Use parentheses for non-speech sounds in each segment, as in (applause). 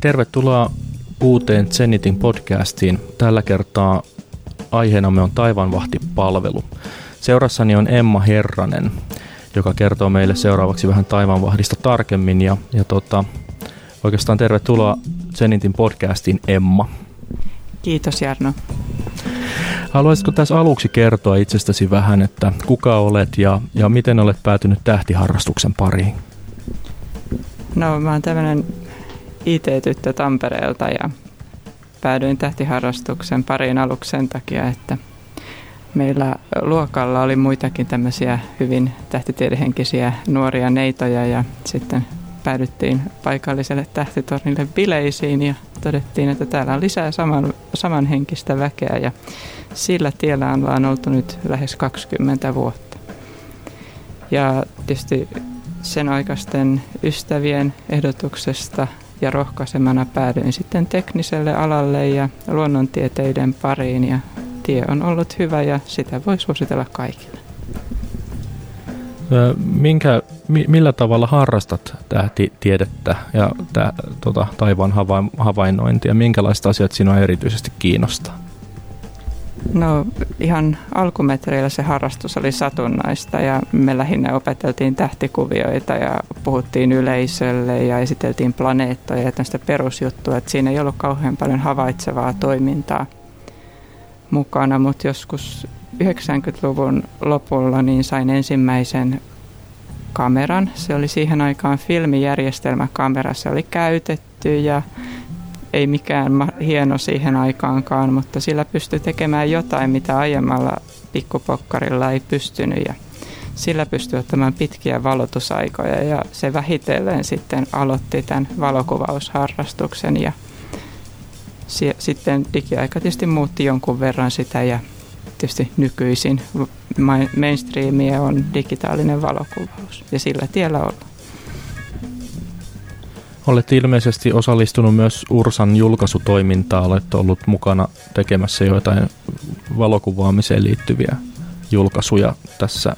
Tervetuloa uuteen Zenitin podcastiin. Tällä kertaa aiheenamme on Taivanvahti-palvelu. Seurassani on Emma Herranen, joka kertoo meille seuraavaksi vähän Taivanvahdista tarkemmin. Ja, ja tota, oikeastaan tervetuloa Zenitin podcastiin Emma. Kiitos Jarno. Haluaisitko tässä aluksi kertoa itsestäsi vähän, että kuka olet ja, ja miten olet päätynyt tähtiharrastuksen pariin? No mä oon tämmöinen IT-tyttö Tampereelta ja päädyin tähtiharrastuksen pariin aluksi sen takia, että meillä luokalla oli muitakin tämmöisiä hyvin tähtitiedehenkisiä nuoria neitoja ja sitten päädyttiin paikalliselle tähtitornille bileisiin ja todettiin, että täällä on lisää saman, samanhenkistä väkeä ja sillä tiellä on vaan oltu nyt lähes 20 vuotta. Ja tietysti sen aikaisten ystävien ehdotuksesta ja rohkaisemana päädyin sitten tekniselle alalle ja luonnontieteiden pariin ja tie on ollut hyvä ja sitä voi suositella kaikille. Minkä, millä tavalla harrastat tähtitiedettä ja tä, tota, taivaan havainnointia? Minkälaiset asiat sinua erityisesti kiinnostaa? No ihan alkumetreillä se harrastus oli satunnaista ja me lähinnä opeteltiin tähtikuvioita ja puhuttiin yleisölle ja esiteltiin planeettoja ja tästä perusjuttua, että siinä ei ollut kauhean paljon havaitsevaa toimintaa mukana, mutta joskus 90-luvun lopulla niin sain ensimmäisen kameran. Se oli siihen aikaan filmijärjestelmäkamera, se oli käytetty ja ei mikään hieno siihen aikaankaan, mutta sillä pystyi tekemään jotain, mitä aiemmalla pikkupokkarilla ei pystynyt. Ja sillä pystyi ottamaan pitkiä valotusaikoja ja se vähitellen sitten aloitti tämän valokuvausharrastuksen. Ja sitten digiaika tietysti muutti jonkun verran sitä ja tietysti nykyisin mainstreamia on digitaalinen valokuvaus ja sillä tiellä ollaan. Olet ilmeisesti osallistunut myös Ursan julkaisutoimintaan, olet ollut mukana tekemässä joitain valokuvaamiseen liittyviä julkaisuja tässä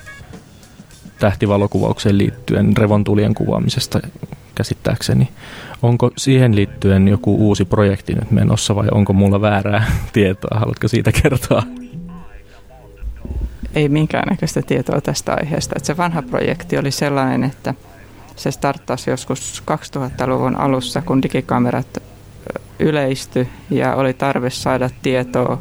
tähtivalokuvaukseen liittyen revontulien kuvaamisesta käsittääkseni. Onko siihen liittyen joku uusi projekti nyt menossa vai onko mulla väärää (laughs) tietoa? Haluatko siitä kertoa? Ei minkäännäköistä tietoa tästä aiheesta. Että se vanha projekti oli sellainen, että – se starttasi joskus 2000-luvun alussa, kun digikamerat yleisty ja oli tarve saada tietoa,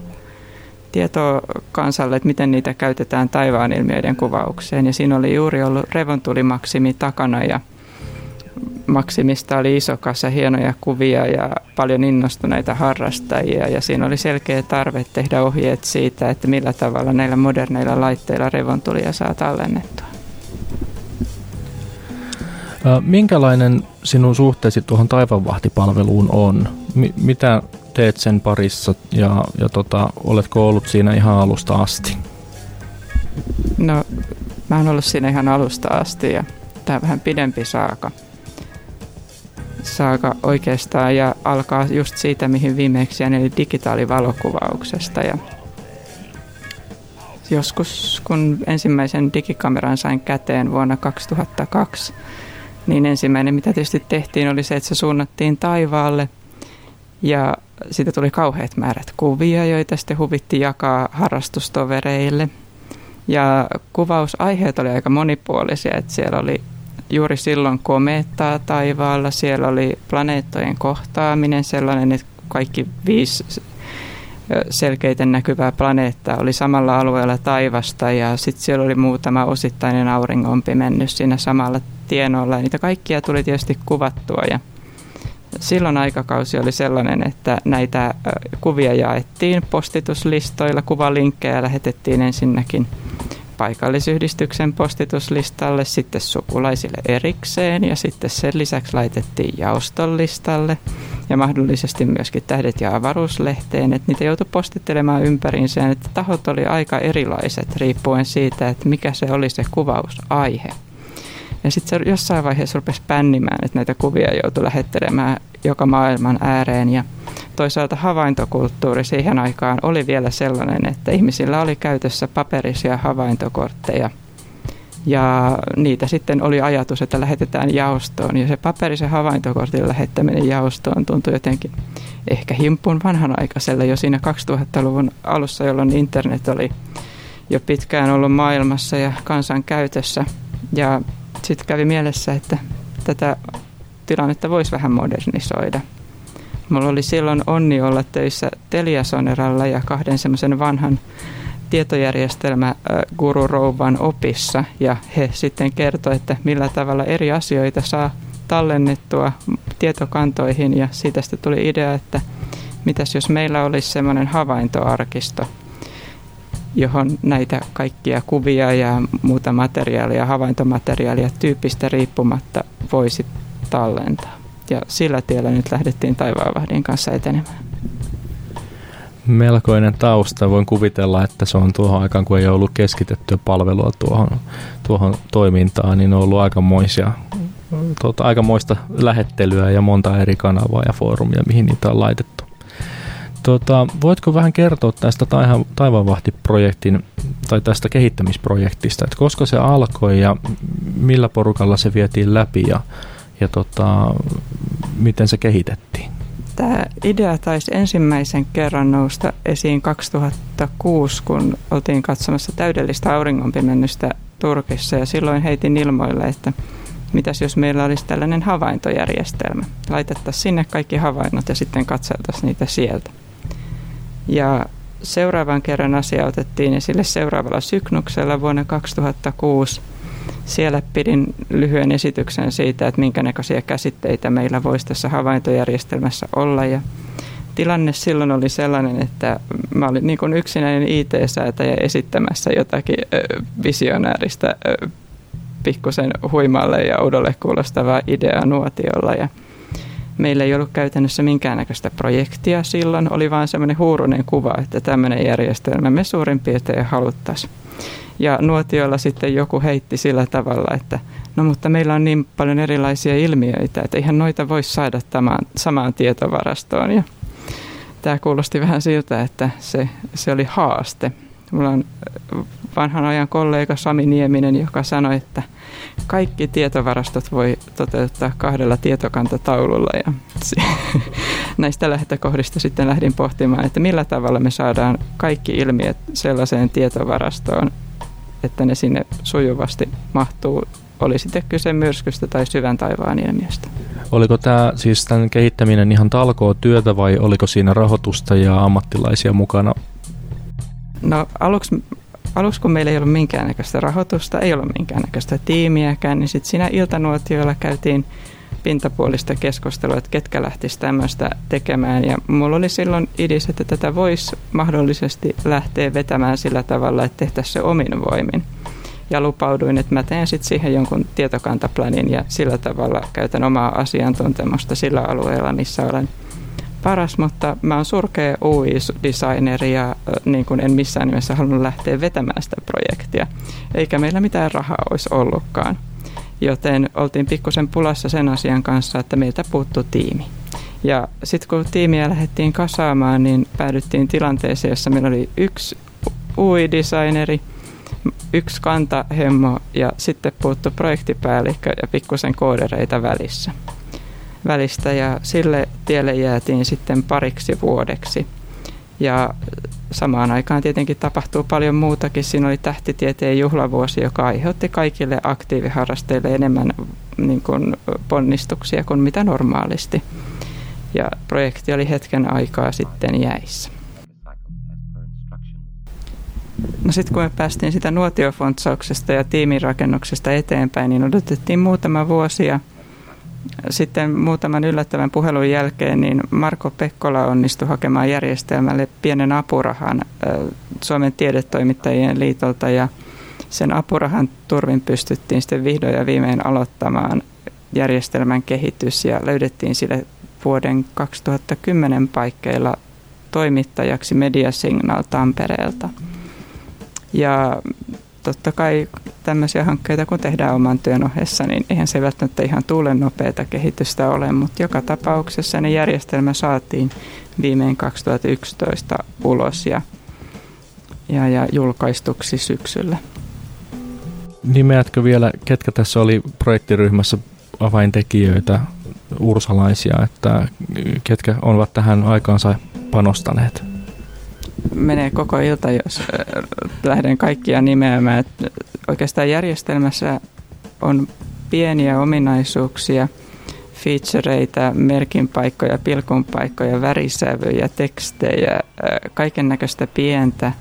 tietoa kansalle, että miten niitä käytetään taivaan ilmiöiden kuvaukseen. Ja siinä oli juuri ollut revontulimaksimi takana ja Maksimista oli iso kasa hienoja kuvia ja paljon innostuneita harrastajia ja siinä oli selkeä tarve tehdä ohjeet siitä, että millä tavalla näillä moderneilla laitteilla revontulia saa tallennettua. Minkälainen sinun suhteesi tuohon taivanvahtipalveluun on? M- mitä teet sen parissa ja, ja tota, oletko ollut siinä ihan alusta asti? No, mä oon ollut siinä ihan alusta asti ja tämä on vähän pidempi saaka. Saaka oikeastaan ja alkaa just siitä, mihin viimeksi jäin, eli digitaalivalokuvauksesta. Ja joskus, kun ensimmäisen digikameran sain käteen vuonna 2002, niin ensimmäinen, mitä tietysti tehtiin, oli se, että se suunnattiin taivaalle ja siitä tuli kauheat määrät kuvia, joita sitten huvitti jakaa harrastustovereille. Ja kuvausaiheet oli aika monipuolisia, että siellä oli juuri silloin komeettaa taivaalla, siellä oli planeettojen kohtaaminen sellainen, että kaikki viisi selkeitä näkyvää planeettaa oli samalla alueella taivasta ja sitten siellä oli muutama osittainen auringonpi mennyt siinä samalla tienoilla ja niitä kaikkia tuli tietysti kuvattua ja silloin aikakausi oli sellainen, että näitä kuvia jaettiin postituslistoilla, kuvalinkkejä lähetettiin ensinnäkin paikallisyhdistyksen postituslistalle, sitten sukulaisille erikseen ja sitten sen lisäksi laitettiin jaoston listalle ja mahdollisesti myöskin tähdet ja avaruuslehteen, että niitä joutui postittelemaan ympäriinsä, että tahot oli aika erilaiset riippuen siitä, että mikä se oli se kuvausaihe. Ja sitten se jossain vaiheessa rupesi pännimään, että näitä kuvia joutui lähettelemään joka maailman ääreen ja toisaalta havaintokulttuuri siihen aikaan oli vielä sellainen, että ihmisillä oli käytössä paperisia havaintokortteja. Ja niitä sitten oli ajatus, että lähetetään jaostoon. Ja se paperisen havaintokortin lähettäminen jaostoon tuntui jotenkin ehkä himpun vanhanaikaiselle jo siinä 2000-luvun alussa, jolloin internet oli jo pitkään ollut maailmassa ja kansan käytössä. Ja sitten kävi mielessä, että tätä tilannetta voisi vähän modernisoida. Mulla oli silloin onni olla töissä Teliasoneralla ja kahden semmoisen vanhan tietojärjestelmä Guru Rouvan opissa ja he sitten kertoivat, että millä tavalla eri asioita saa tallennettua tietokantoihin ja siitä sitten tuli idea, että mitäs jos meillä olisi semmoinen havaintoarkisto, johon näitä kaikkia kuvia ja muuta materiaalia, havaintomateriaalia tyypistä riippumatta voisi tallentaa. Ja sillä tiellä nyt lähdettiin Taivaanvahdin kanssa etenemään. Melkoinen tausta. Voin kuvitella, että se on tuohon aikaan, kun ei ollut keskitettyä palvelua tuohon, tuohon toimintaan, niin on ollut aikamoisia, tuota, aikamoista lähettelyä ja monta eri kanavaa ja foorumia, mihin niitä on laitettu. Tuota, voitko vähän kertoa tästä Taivaanvahti-projektin tai tästä kehittämisprojektista, että koska se alkoi ja millä porukalla se vietiin läpi ja ja tota, miten se kehitettiin? Tämä idea taisi ensimmäisen kerran nousta esiin 2006, kun oltiin katsomassa täydellistä auringonpimennystä Turkissa ja silloin heitin ilmoille, että mitäs jos meillä olisi tällainen havaintojärjestelmä. Laitettaisiin sinne kaikki havainnot ja sitten katseltaisiin niitä sieltä. Ja seuraavan kerran asia otettiin esille seuraavalla syknuksella vuonna 2006 siellä pidin lyhyen esityksen siitä, että minkä näköisiä käsitteitä meillä voisi tässä havaintojärjestelmässä olla. Ja tilanne silloin oli sellainen, että mä olin niin kuin yksinäinen IT-säätäjä esittämässä jotakin visionääristä pikkusen huimalle ja oudolle kuulostavaa ideaa nuotiolla. Ja meillä ei ollut käytännössä minkäännäköistä projektia silloin, oli vain semmoinen huurunen kuva, että tämmöinen järjestelmä me suurin piirtein haluttaisiin. Ja nuotioilla sitten joku heitti sillä tavalla, että no mutta meillä on niin paljon erilaisia ilmiöitä, että eihän noita voi saada tämän, samaan tietovarastoon. Ja tämä kuulosti vähän siltä, että se, se oli haaste. Mulla on vanhan ajan kollega Sami Nieminen, joka sanoi, että kaikki tietovarastot voi toteuttaa kahdella tietokantataululla. Ja (laughs) näistä lähtökohdista sitten lähdin pohtimaan, että millä tavalla me saadaan kaikki ilmiöt sellaiseen tietovarastoon, että ne sinne sujuvasti mahtuu, oli sitten kyse myrskystä tai syvän taivaan ilmiöstä. Oliko tämä siis tämän kehittäminen ihan talkoa työtä vai oliko siinä rahoitusta ja ammattilaisia mukana? No aluksi, aluksi kun meillä ei ollut minkäännäköistä rahoitusta, ei ollut minkäännäköistä tiimiäkään, niin sitten siinä iltanuotioilla käytiin pintapuolista keskustelua, että ketkä lähtisi tämmöistä tekemään. Ja mulla oli silloin idis, että tätä voisi mahdollisesti lähteä vetämään sillä tavalla, että tehtäisiin se omin voimin. Ja lupauduin, että mä teen sitten siihen jonkun tietokantaplanin ja sillä tavalla käytän omaa asiantuntemusta sillä alueella, missä olen paras, mutta mä oon surkea UI-designeri ja niin kuin en missään nimessä halunnut lähteä vetämään sitä projektia. Eikä meillä mitään rahaa olisi ollutkaan joten oltiin pikkusen pulassa sen asian kanssa, että meiltä puuttuu tiimi. Ja sitten kun tiimiä lähdettiin kasaamaan, niin päädyttiin tilanteeseen, jossa meillä oli yksi UI-designeri, yksi kantahemmo ja sitten puuttu projektipäällikkö ja pikkusen koodereita välissä. välistä. Ja sille tielle jäätiin sitten pariksi vuodeksi. Ja samaan aikaan tietenkin tapahtuu paljon muutakin. Siinä oli tähtitieteen juhlavuosi, joka aiheutti kaikille aktiiviharrasteille enemmän niin kuin ponnistuksia kuin mitä normaalisti. Ja projekti oli hetken aikaa sitten jäissä. No sitten kun me päästiin sitä nuotiofontsauksesta ja tiimirakennuksesta eteenpäin, niin odotettiin muutama vuosi ja sitten muutaman yllättävän puhelun jälkeen niin Marko Pekkola onnistui hakemaan järjestelmälle pienen apurahan Suomen tiedetoimittajien liitolta ja sen apurahan turvin pystyttiin sitten vihdoin ja viimein aloittamaan järjestelmän kehitys ja löydettiin sille vuoden 2010 paikkeilla toimittajaksi Media Signal Tampereelta. Ja totta kai tämmöisiä hankkeita, kun tehdään oman työn ohessa, niin eihän se välttämättä ihan tuulen nopeata kehitystä ole, mutta joka tapauksessa ne järjestelmä saatiin viimein 2011 ulos ja, ja, ja julkaistuksi syksyllä. Nimeätkö vielä, ketkä tässä oli projektiryhmässä avaintekijöitä, ursalaisia, että ketkä ovat tähän aikaansa panostaneet? Menee koko ilta, jos lähden kaikkia nimeämään. Oikeastaan järjestelmässä on pieniä ominaisuuksia, featureita, merkinpaikkoja, pilkunpaikkoja, värisävyjä, tekstejä, kaiken näköistä pientä,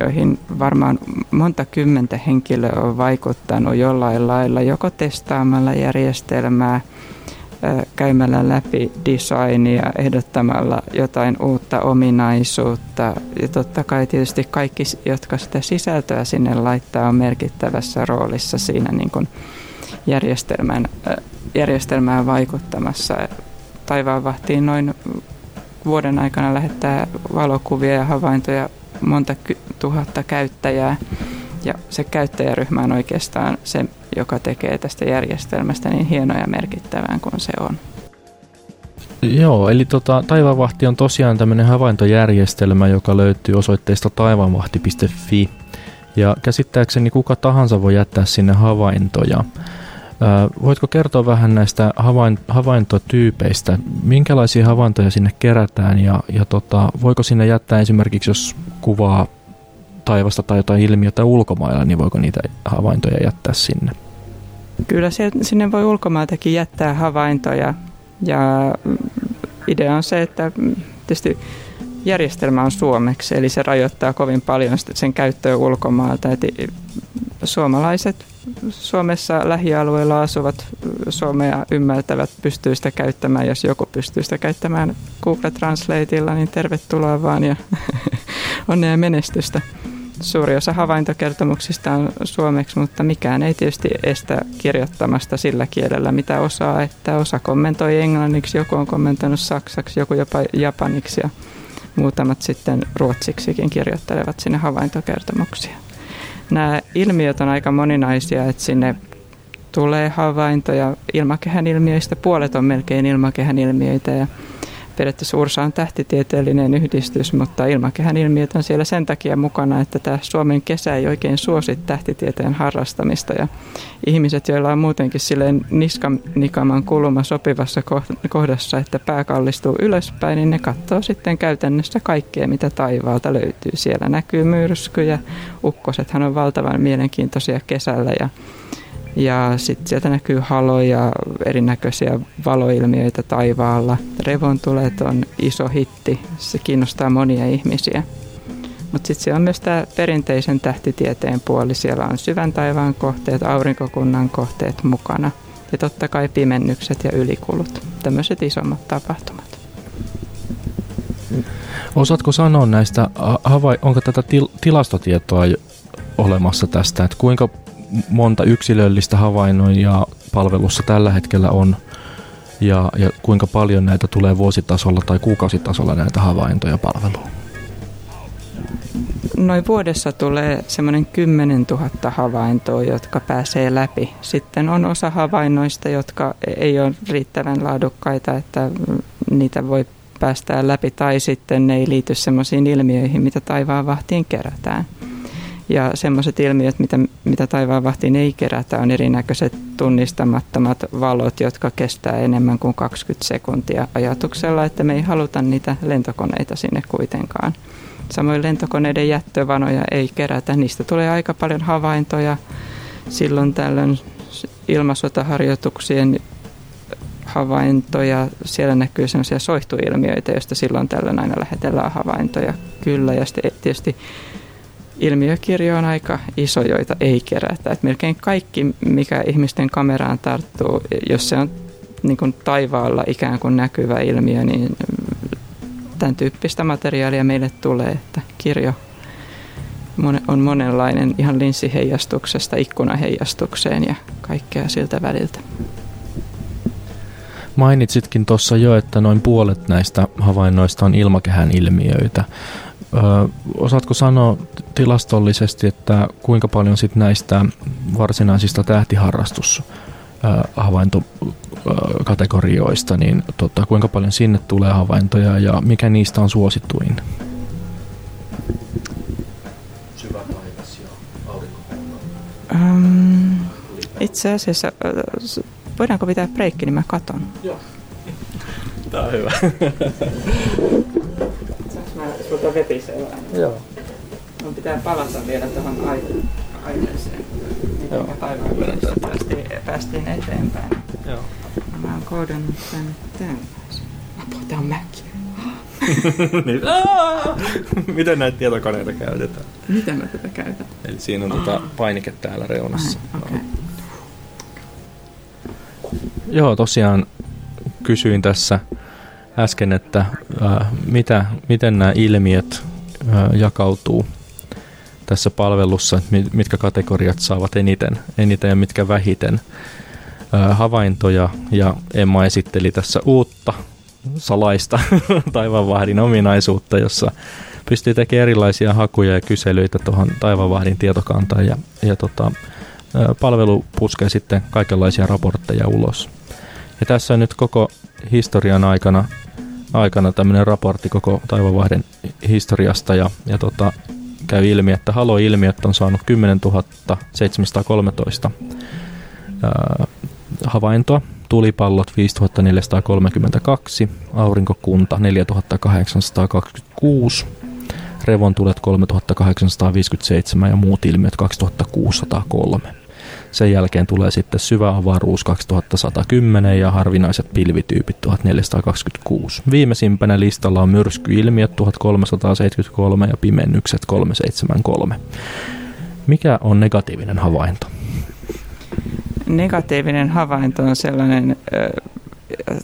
joihin varmaan monta kymmentä henkilöä on vaikuttanut jollain lailla, joko testaamalla järjestelmää, käymällä läpi designia, ehdottamalla jotain uutta ominaisuutta. Ja totta kai tietysti kaikki, jotka sitä sisältöä sinne laittaa, on merkittävässä roolissa siinä niin kuin järjestelmän, järjestelmään vaikuttamassa. Taivaanvahtiin noin vuoden aikana lähettää valokuvia ja havaintoja monta tuhatta käyttäjää. Ja se käyttäjäryhmä on oikeastaan se, joka tekee tästä järjestelmästä niin hienoa ja merkittävää kuin se on. Joo, eli tota, Taivaanvahti on tosiaan tämmöinen havaintojärjestelmä, joka löytyy osoitteesta taivaanvahti.fi. Ja käsittääkseni kuka tahansa voi jättää sinne havaintoja. Voitko kertoa vähän näistä havaintotyypeistä? Minkälaisia havaintoja sinne kerätään ja, ja tota, voiko sinne jättää esimerkiksi, jos kuvaa taivasta tai jotain ilmiötä ulkomailla, niin voiko niitä havaintoja jättää sinne? Kyllä sinne voi ulkomailtakin jättää havaintoja ja idea on se, että tietysti järjestelmä on suomeksi, eli se rajoittaa kovin paljon sen käyttöä ulkomailta. Et suomalaiset Suomessa lähialueilla asuvat suomea ymmärtävät pystyy sitä käyttämään. Jos joku pystyy sitä käyttämään Google Translateilla, niin tervetuloa vaan ja (laughs) onnea menestystä. Suuri osa havaintokertomuksista on suomeksi, mutta mikään ei tietysti estä kirjoittamasta sillä kielellä, mitä osaa. Että osa kommentoi englanniksi, joku on kommentoinut saksaksi, joku jopa japaniksi ja muutamat sitten ruotsiksikin kirjoittelevat sinne havaintokertomuksia nämä ilmiöt on aika moninaisia, että sinne tulee havaintoja ilmakehän ilmiöistä. Puolet on melkein ilmakehän ilmiöitä ja periaatteessa Ursa on tähtitieteellinen yhdistys, mutta ilmakehän ilmiöt on siellä sen takia mukana, että tämä Suomen kesä ei oikein suosi tähtitieteen harrastamista ja ihmiset, joilla on muutenkin silleen niskanikaman kulma sopivassa kohdassa, että pää kallistuu ylöspäin, niin ne katsoo sitten käytännössä kaikkea, mitä taivaalta löytyy. Siellä näkyy myrskyjä, ukkosethan on valtavan mielenkiintoisia kesällä ja ja sitten sieltä näkyy haloja, erinäköisiä valoilmiöitä taivaalla. Revontulet on iso hitti, se kiinnostaa monia ihmisiä. Mutta sitten siellä on myös tämä perinteisen tähtitieteen puoli. Siellä on syvän taivaan kohteet, aurinkokunnan kohteet mukana. Ja totta kai pimennykset ja ylikulut, tämmöiset isommat tapahtumat. Osaatko sanoa näistä, onko tätä tilastotietoa olemassa tästä, että kuinka monta yksilöllistä havainnoijaa palvelussa tällä hetkellä on ja, ja kuinka paljon näitä tulee vuositasolla tai kuukausitasolla näitä havaintoja palveluun? Noin vuodessa tulee semmoinen 10 000 havaintoa, jotka pääsee läpi. Sitten on osa havainnoista, jotka ei ole riittävän laadukkaita, että niitä voi päästää läpi, tai sitten ne ei liity semmoisiin ilmiöihin, mitä taivaan vahtiin kerätään. Ja semmoiset ilmiöt, mitä, mitä taivaanvahtiin ei kerätä, on erinäköiset tunnistamattomat valot, jotka kestää enemmän kuin 20 sekuntia ajatuksella, että me ei haluta niitä lentokoneita sinne kuitenkaan. Samoin lentokoneiden jättövanoja ei kerätä, niistä tulee aika paljon havaintoja. Silloin tällöin ilmasotaharjoituksien havaintoja. Siellä näkyy sellaisia soihtuilmiöitä, joista silloin tällöin aina lähetellään havaintoja. Kyllä, ja sitten tietysti ilmiökirjo on aika iso, joita ei kerätä. Et melkein kaikki, mikä ihmisten kameraan tarttuu, jos se on niin kuin taivaalla ikään kuin näkyvä ilmiö, niin tämän tyyppistä materiaalia meille tulee, että kirjo on monenlainen ihan linssiheijastuksesta ikkunaheijastukseen ja kaikkea siltä väliltä. Mainitsitkin tuossa jo, että noin puolet näistä havainnoista on ilmakehän ilmiöitä. Ö, osaatko sanoa tilastollisesti, että kuinka paljon sit näistä varsinaisista tähtiharrastus havaintokategorioista, niin tota, kuinka paljon sinne tulee havaintoja ja mikä niistä on suosituin? Um, itse asiassa, voidaanko pitää breikki, niin mä katon. Joo. Tää on hyvä. Saanko mä sulta vetisellä? Joo. Mun pitää palata vielä tuohon aiheeseen. Miten taivaan päästiin, päästiin eteenpäin. Joo. Mä oon koodannut tän tällaisen. Apua, tää on Mac. niin. Miten näitä tietokoneita käytetään? Miten mä tätä käytän? Eli siinä on tota painike täällä reunassa. Ai, okay. Joo, tosiaan kysyin tässä äsken, että äh, mitä, miten nämä ilmiöt äh, jakautuu tässä palvelussa, että mitkä kategoriat saavat eniten, eniten ja mitkä vähiten äh, havaintoja. Ja Emma esitteli tässä uutta salaista (laughs) taivaanvahdin ominaisuutta, jossa pystyy tekemään erilaisia hakuja ja kyselyitä tuohon taivaanvahdin tietokantaan ja, ja tota, palvelu puskee sitten kaikenlaisia raportteja ulos. Ja tässä on nyt koko historian aikana, aikana tämmöinen raportti koko taivaanvahdin historiasta ja, ja tota, käy ilmi, että Halo-ilmiöt on saanut 10 713 ää, havaintoa, tulipallot 5432, aurinkokunta 4826, revontulet 3857 ja muut ilmiöt 2603. Sen jälkeen tulee sitten syvä avaruus 2110 ja harvinaiset pilvityypit 1426. Viimeisimpänä listalla on myrskyilmiöt 1373 ja pimennykset 373. Mikä on negatiivinen havainto? Negatiivinen havainto on sellainen äh,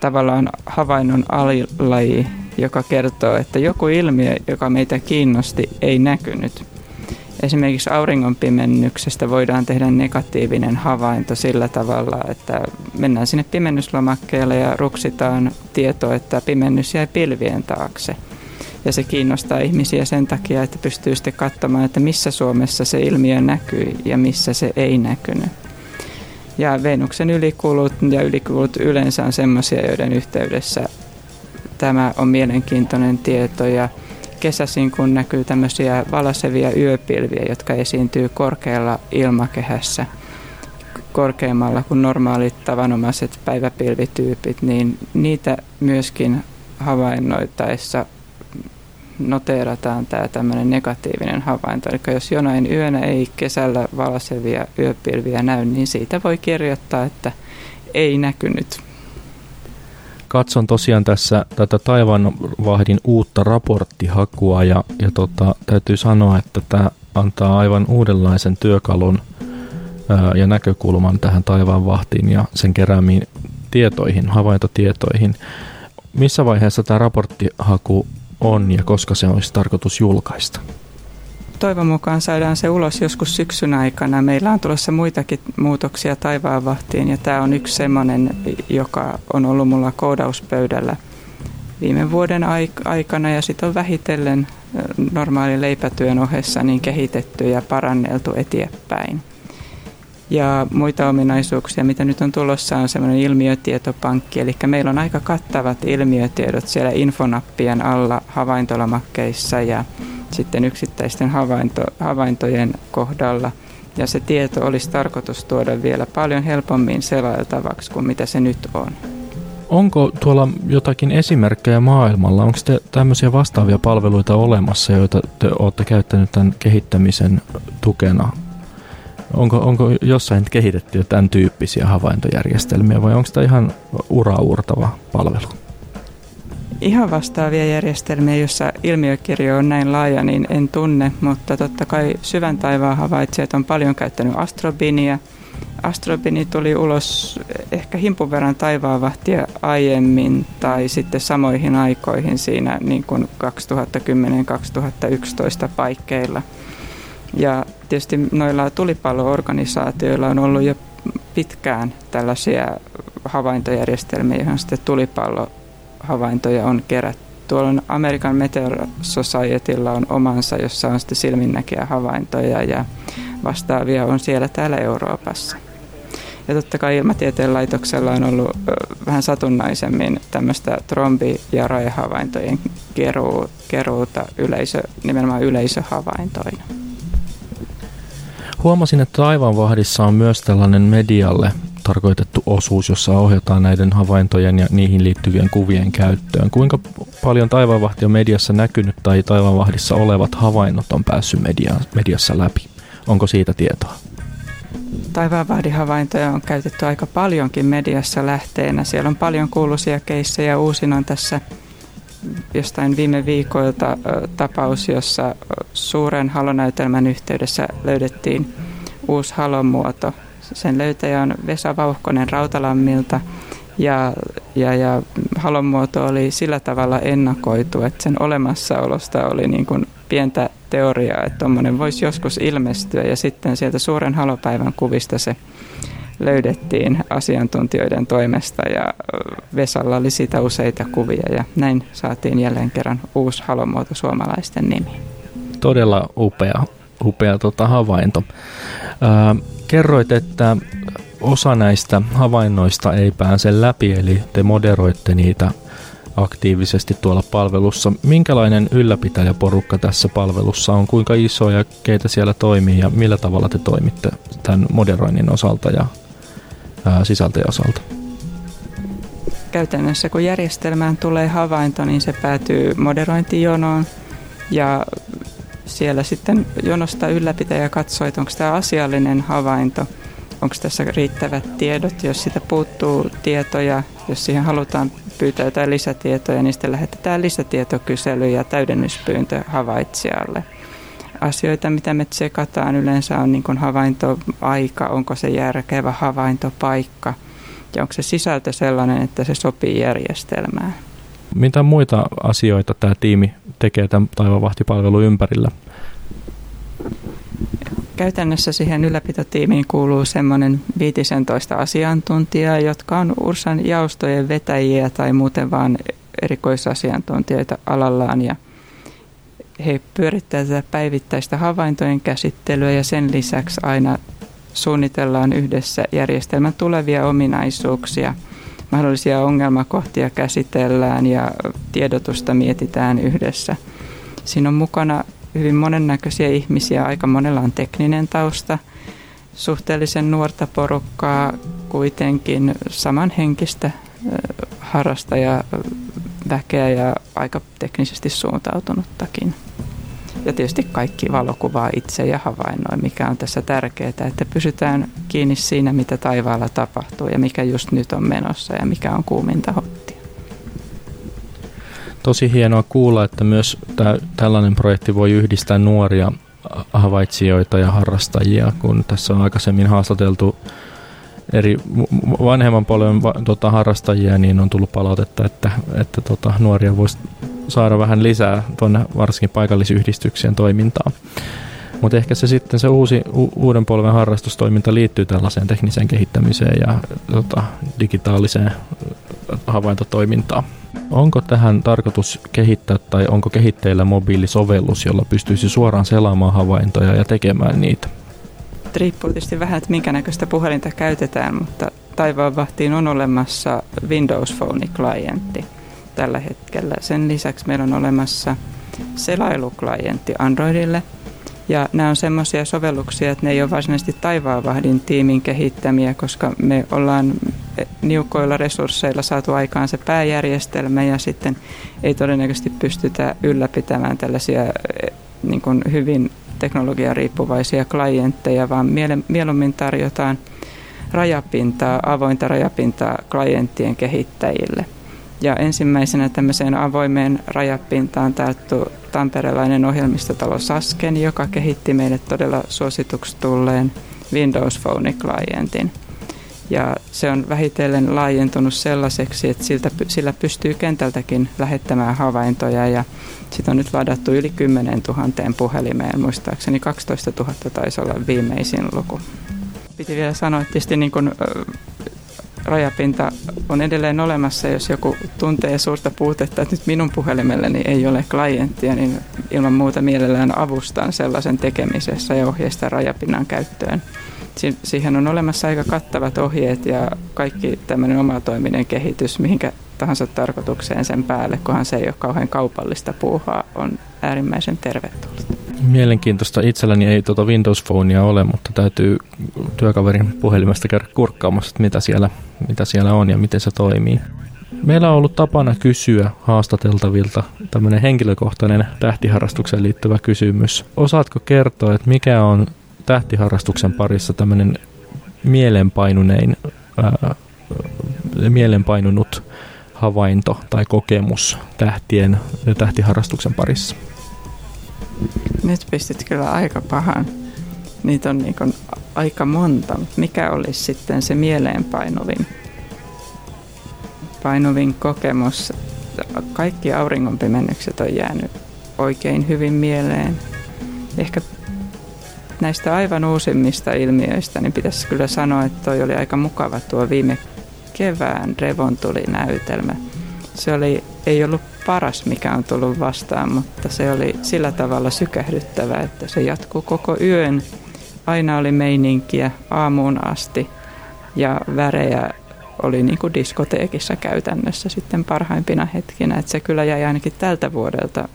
tavallaan havainnon alilaji, joka kertoo, että joku ilmiö, joka meitä kiinnosti, ei näkynyt. Esimerkiksi auringonpimennyksestä voidaan tehdä negatiivinen havainto sillä tavalla, että mennään sinne pimennyslomakkeelle ja ruksitaan tieto, että pimennys jäi pilvien taakse. Ja se kiinnostaa ihmisiä sen takia, että pystyy sitten katsomaan, että missä Suomessa se ilmiö näkyy ja missä se ei näkynyt. Ja Venuksen ylikulut ja ylikulut yleensä on sellaisia, joiden yhteydessä tämä on mielenkiintoinen tieto ja kesäisin, kun näkyy tämmöisiä valasevia yöpilviä, jotka esiintyy korkealla ilmakehässä korkeammalla kuin normaalit tavanomaiset päiväpilvityypit, niin niitä myöskin havainnoitaessa noteerataan tämä tämmöinen negatiivinen havainto. Eli jos jonain yönä ei kesällä valasevia yöpilviä näy, niin siitä voi kirjoittaa, että ei näkynyt katson tosiaan tässä tätä taivaanvahdin uutta raporttihakua ja, ja tota, täytyy sanoa, että tämä antaa aivan uudenlaisen työkalun ää, ja näkökulman tähän taivaanvahtiin ja sen keräämiin tietoihin, havaintotietoihin. Missä vaiheessa tämä raporttihaku on ja koska se olisi tarkoitus julkaista? Toivon mukaan saadaan se ulos joskus syksyn aikana. Meillä on tulossa muitakin muutoksia taivaanvahtiin ja tämä on yksi semmoinen, joka on ollut mulla koodauspöydällä viime vuoden aikana ja sitten on vähitellen normaalin leipätyön ohessa niin kehitetty ja paranneltu eteenpäin. Ja muita ominaisuuksia, mitä nyt on tulossa, on semmoinen ilmiötietopankki, eli meillä on aika kattavat ilmiötiedot siellä infonappien alla havaintolomakkeissa ja sitten yksittäisten havainto, havaintojen kohdalla. Ja se tieto olisi tarkoitus tuoda vielä paljon helpommin selailtavaksi kuin mitä se nyt on. Onko tuolla jotakin esimerkkejä maailmalla? Onko te tämmöisiä vastaavia palveluita olemassa, joita te olette käyttänyt tämän kehittämisen tukena? Onko, onko jossain kehitetty jo tämän tyyppisiä havaintojärjestelmiä vai onko tämä ihan uraurtava palvelu? Ihan vastaavia järjestelmiä, jossa ilmiökirjo on näin laaja, niin en tunne, mutta totta kai syvän taivaan havaitsijat on paljon käyttänyt astrobinia. Astrobini tuli ulos ehkä himpun verran taivaanvahtia aiemmin tai sitten samoihin aikoihin siinä niin kuin 2010-2011 paikkeilla. Ja tietysti noilla tulipalloorganisaatioilla on ollut jo pitkään tällaisia havaintojärjestelmiä, joihin sitten tulipallo havaintoja on kerätty. Tuolla on American Meteor Societylla on omansa, jossa on sitten silminnäkiä havaintoja ja vastaavia on siellä täällä Euroopassa. Ja totta kai Ilmatieteen laitoksella on ollut vähän satunnaisemmin tämmöistä trombi- ja rajahavaintojen keruu, keruuta yleisö, nimenomaan yleisöhavaintoina. Huomasin, että Taivanvahdissa on myös tällainen medialle tarkoitettu osuus, jossa ohjataan näiden havaintojen ja niihin liittyvien kuvien käyttöön. Kuinka paljon Taivanvahti on mediassa näkynyt tai Taivanvahdissa olevat havainnot on päässyt media- mediassa läpi? Onko siitä tietoa? Taivaanvahdihavaintoja on käytetty aika paljonkin mediassa lähteenä. Siellä on paljon kuuluisia keissejä. Uusin on tässä jostain viime viikoilta tapaus, jossa suuren halonäytelmän yhteydessä löydettiin uusi halomuoto. Sen löytäjä on Vesa Vauhkonen Rautalammilta ja, ja, ja halomuoto oli sillä tavalla ennakoitu, että sen olemassaolosta oli niin kuin pientä teoriaa, että tuommoinen voisi joskus ilmestyä ja sitten sieltä suuren halopäivän kuvista se löydettiin asiantuntijoiden toimesta ja Vesalla oli siitä useita kuvia ja näin saatiin jälleen kerran uusi halomuoto suomalaisten nimi. Todella upea, upea tota, havainto. Ää, kerroit, että osa näistä havainnoista ei pääse läpi, eli te moderoitte niitä aktiivisesti tuolla palvelussa. Minkälainen ylläpitäjäporukka tässä palvelussa on, kuinka iso ja keitä siellä toimii ja millä tavalla te toimitte tämän moderoinnin osalta ja ää, sisältöjen osalta? Käytännössä kun järjestelmään tulee havainto, niin se päätyy moderointijonoon ja siellä sitten jonosta ylläpitäjä katsoo, että onko tämä asiallinen havainto, onko tässä riittävät tiedot, jos sitä puuttuu tietoja, jos siihen halutaan pyytää jotain lisätietoja, niin sitten lähetetään lisätietokysely ja täydennyspyyntö havaitsijalle. Asioita, mitä me tsekataan yleensä on niin havaintoaika, onko se järkevä havaintopaikka ja onko se sisältö sellainen, että se sopii järjestelmään. Mitä muita asioita tämä tiimi tekee tämän taivaanvahtipalvelun ympärillä? Käytännössä siihen ylläpitotiimiin kuuluu semmoinen 15 asiantuntijaa, jotka on Ursan jaostojen vetäjiä tai muuten vaan erikoisasiantuntijoita alallaan ja he pyörittävät tätä päivittäistä havaintojen käsittelyä ja sen lisäksi aina suunnitellaan yhdessä järjestelmän tulevia ominaisuuksia. Mahdollisia ongelmakohtia käsitellään ja tiedotusta mietitään yhdessä. Siinä on mukana hyvin monennäköisiä ihmisiä. Aika monella on tekninen tausta, suhteellisen nuorta porukkaa, kuitenkin samanhenkistä harrastajaväkeä ja aika teknisesti suuntautunuttakin. Ja tietysti kaikki valokuvaa itse ja havainnoi, mikä on tässä tärkeää, että pysytään kiinni siinä, mitä taivaalla tapahtuu ja mikä just nyt on menossa ja mikä on kuuminta hottia. Tosi hienoa kuulla, että myös tää, tällainen projekti voi yhdistää nuoria havaitsijoita ja harrastajia, kun tässä on aikaisemmin haastateltu eri vanhemman polven tota, harrastajia, niin on tullut palautetta, että, että tota, nuoria voisi saada vähän lisää tuonne varsinkin paikallisyhdistyksien toimintaan. Mutta ehkä se sitten se uusi, u, uuden polven harrastustoiminta liittyy tällaiseen tekniseen kehittämiseen ja tota, digitaaliseen havaintotoimintaan. Onko tähän tarkoitus kehittää tai onko kehitteillä mobiilisovellus, jolla pystyisi suoraan selaamaan havaintoja ja tekemään niitä? Riippuu tietysti vähän, että minkä näköistä puhelinta käytetään, mutta taivaanvahtiin on olemassa Windows Phone-klientti tällä hetkellä. Sen lisäksi meillä on olemassa selailuklientti Androidille. Ja nämä on semmoisia sovelluksia, että ne ei ole varsinaisesti Taivaanvahdin tiimin kehittämiä, koska me ollaan niukoilla resursseilla saatu aikaan se pääjärjestelmä ja sitten ei todennäköisesti pystytä ylläpitämään tällaisia eh, niin kuin hyvin teknologiariippuvaisia klientteja, vaan mieluummin tarjotaan rajapintaa, avointa rajapintaa klienttien kehittäjille. Ja ensimmäisenä tämmöiseen avoimeen rajapintaan tarttu tamperelainen ohjelmistotalo Sasken, joka kehitti meille todella suosituksi tulleen Windows Phone-klientin. Ja se on vähitellen laajentunut sellaiseksi, että siltä, sillä pystyy kentältäkin lähettämään havaintoja. Ja sitä on nyt ladattu yli 10 000 puhelimeen, muistaakseni 12 000 taisi olla viimeisin luku. Piti vielä sanoa, että tietysti niin kuin, rajapinta on edelleen olemassa, jos joku tuntee suurta puutetta, että nyt minun puhelimelleni ei ole klienttia, niin ilman muuta mielellään avustan sellaisen tekemisessä ja ohjeistan rajapinnan käyttöön siihen on olemassa aika kattavat ohjeet ja kaikki tämmöinen omatoiminen kehitys, mihinkä tahansa tarkoitukseen sen päälle, kunhan se ei ole kauhean kaupallista puuhaa, on äärimmäisen tervetullut. Mielenkiintoista. Itselläni ei tuota Windows Phonea ole, mutta täytyy työkaverin puhelimesta käydä kurkkaamassa, että mitä siellä, mitä siellä on ja miten se toimii. Meillä on ollut tapana kysyä haastateltavilta tämmöinen henkilökohtainen tähtiharrastukseen liittyvä kysymys. Osaatko kertoa, että mikä on tähtiharrastuksen parissa tämmöinen mielenpainunein, ää, mielenpainunut havainto tai kokemus tähtien ja tähtiharrastuksen parissa? Nyt pistit kyllä aika pahan. Niitä on niin aika monta. Mikä olisi sitten se mieleenpainuvin painuvin kokemus? Kaikki auringonpimennykset on jäänyt oikein hyvin mieleen. Ehkä näistä aivan uusimmista ilmiöistä, niin pitäisi kyllä sanoa, että toi oli aika mukava tuo viime kevään revontulinäytelmä. Se oli, ei ollut paras, mikä on tullut vastaan, mutta se oli sillä tavalla sykähdyttävä, että se jatkuu koko yön. Aina oli meininkiä aamuun asti ja värejä oli niin kuin diskoteekissa käytännössä sitten parhaimpina hetkinä. Että se kyllä jäi ainakin tältä vuodelta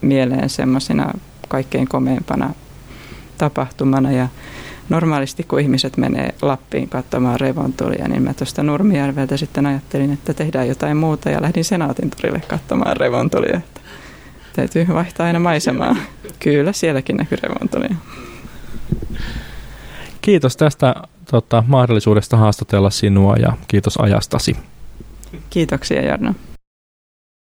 mieleen semmoisena kaikkein komeimpana tapahtumana. Ja normaalisti kun ihmiset menee Lappiin katsomaan revontulia, niin mä tuosta Nurmijärveltä sitten ajattelin, että tehdään jotain muuta ja lähdin Senaatin torille katsomaan revontulia. Että täytyy vaihtaa aina maisemaa. Kyllä, sielläkin näkyy revontulia. Kiitos tästä tota, mahdollisuudesta haastatella sinua ja kiitos ajastasi. Kiitoksia Jarno.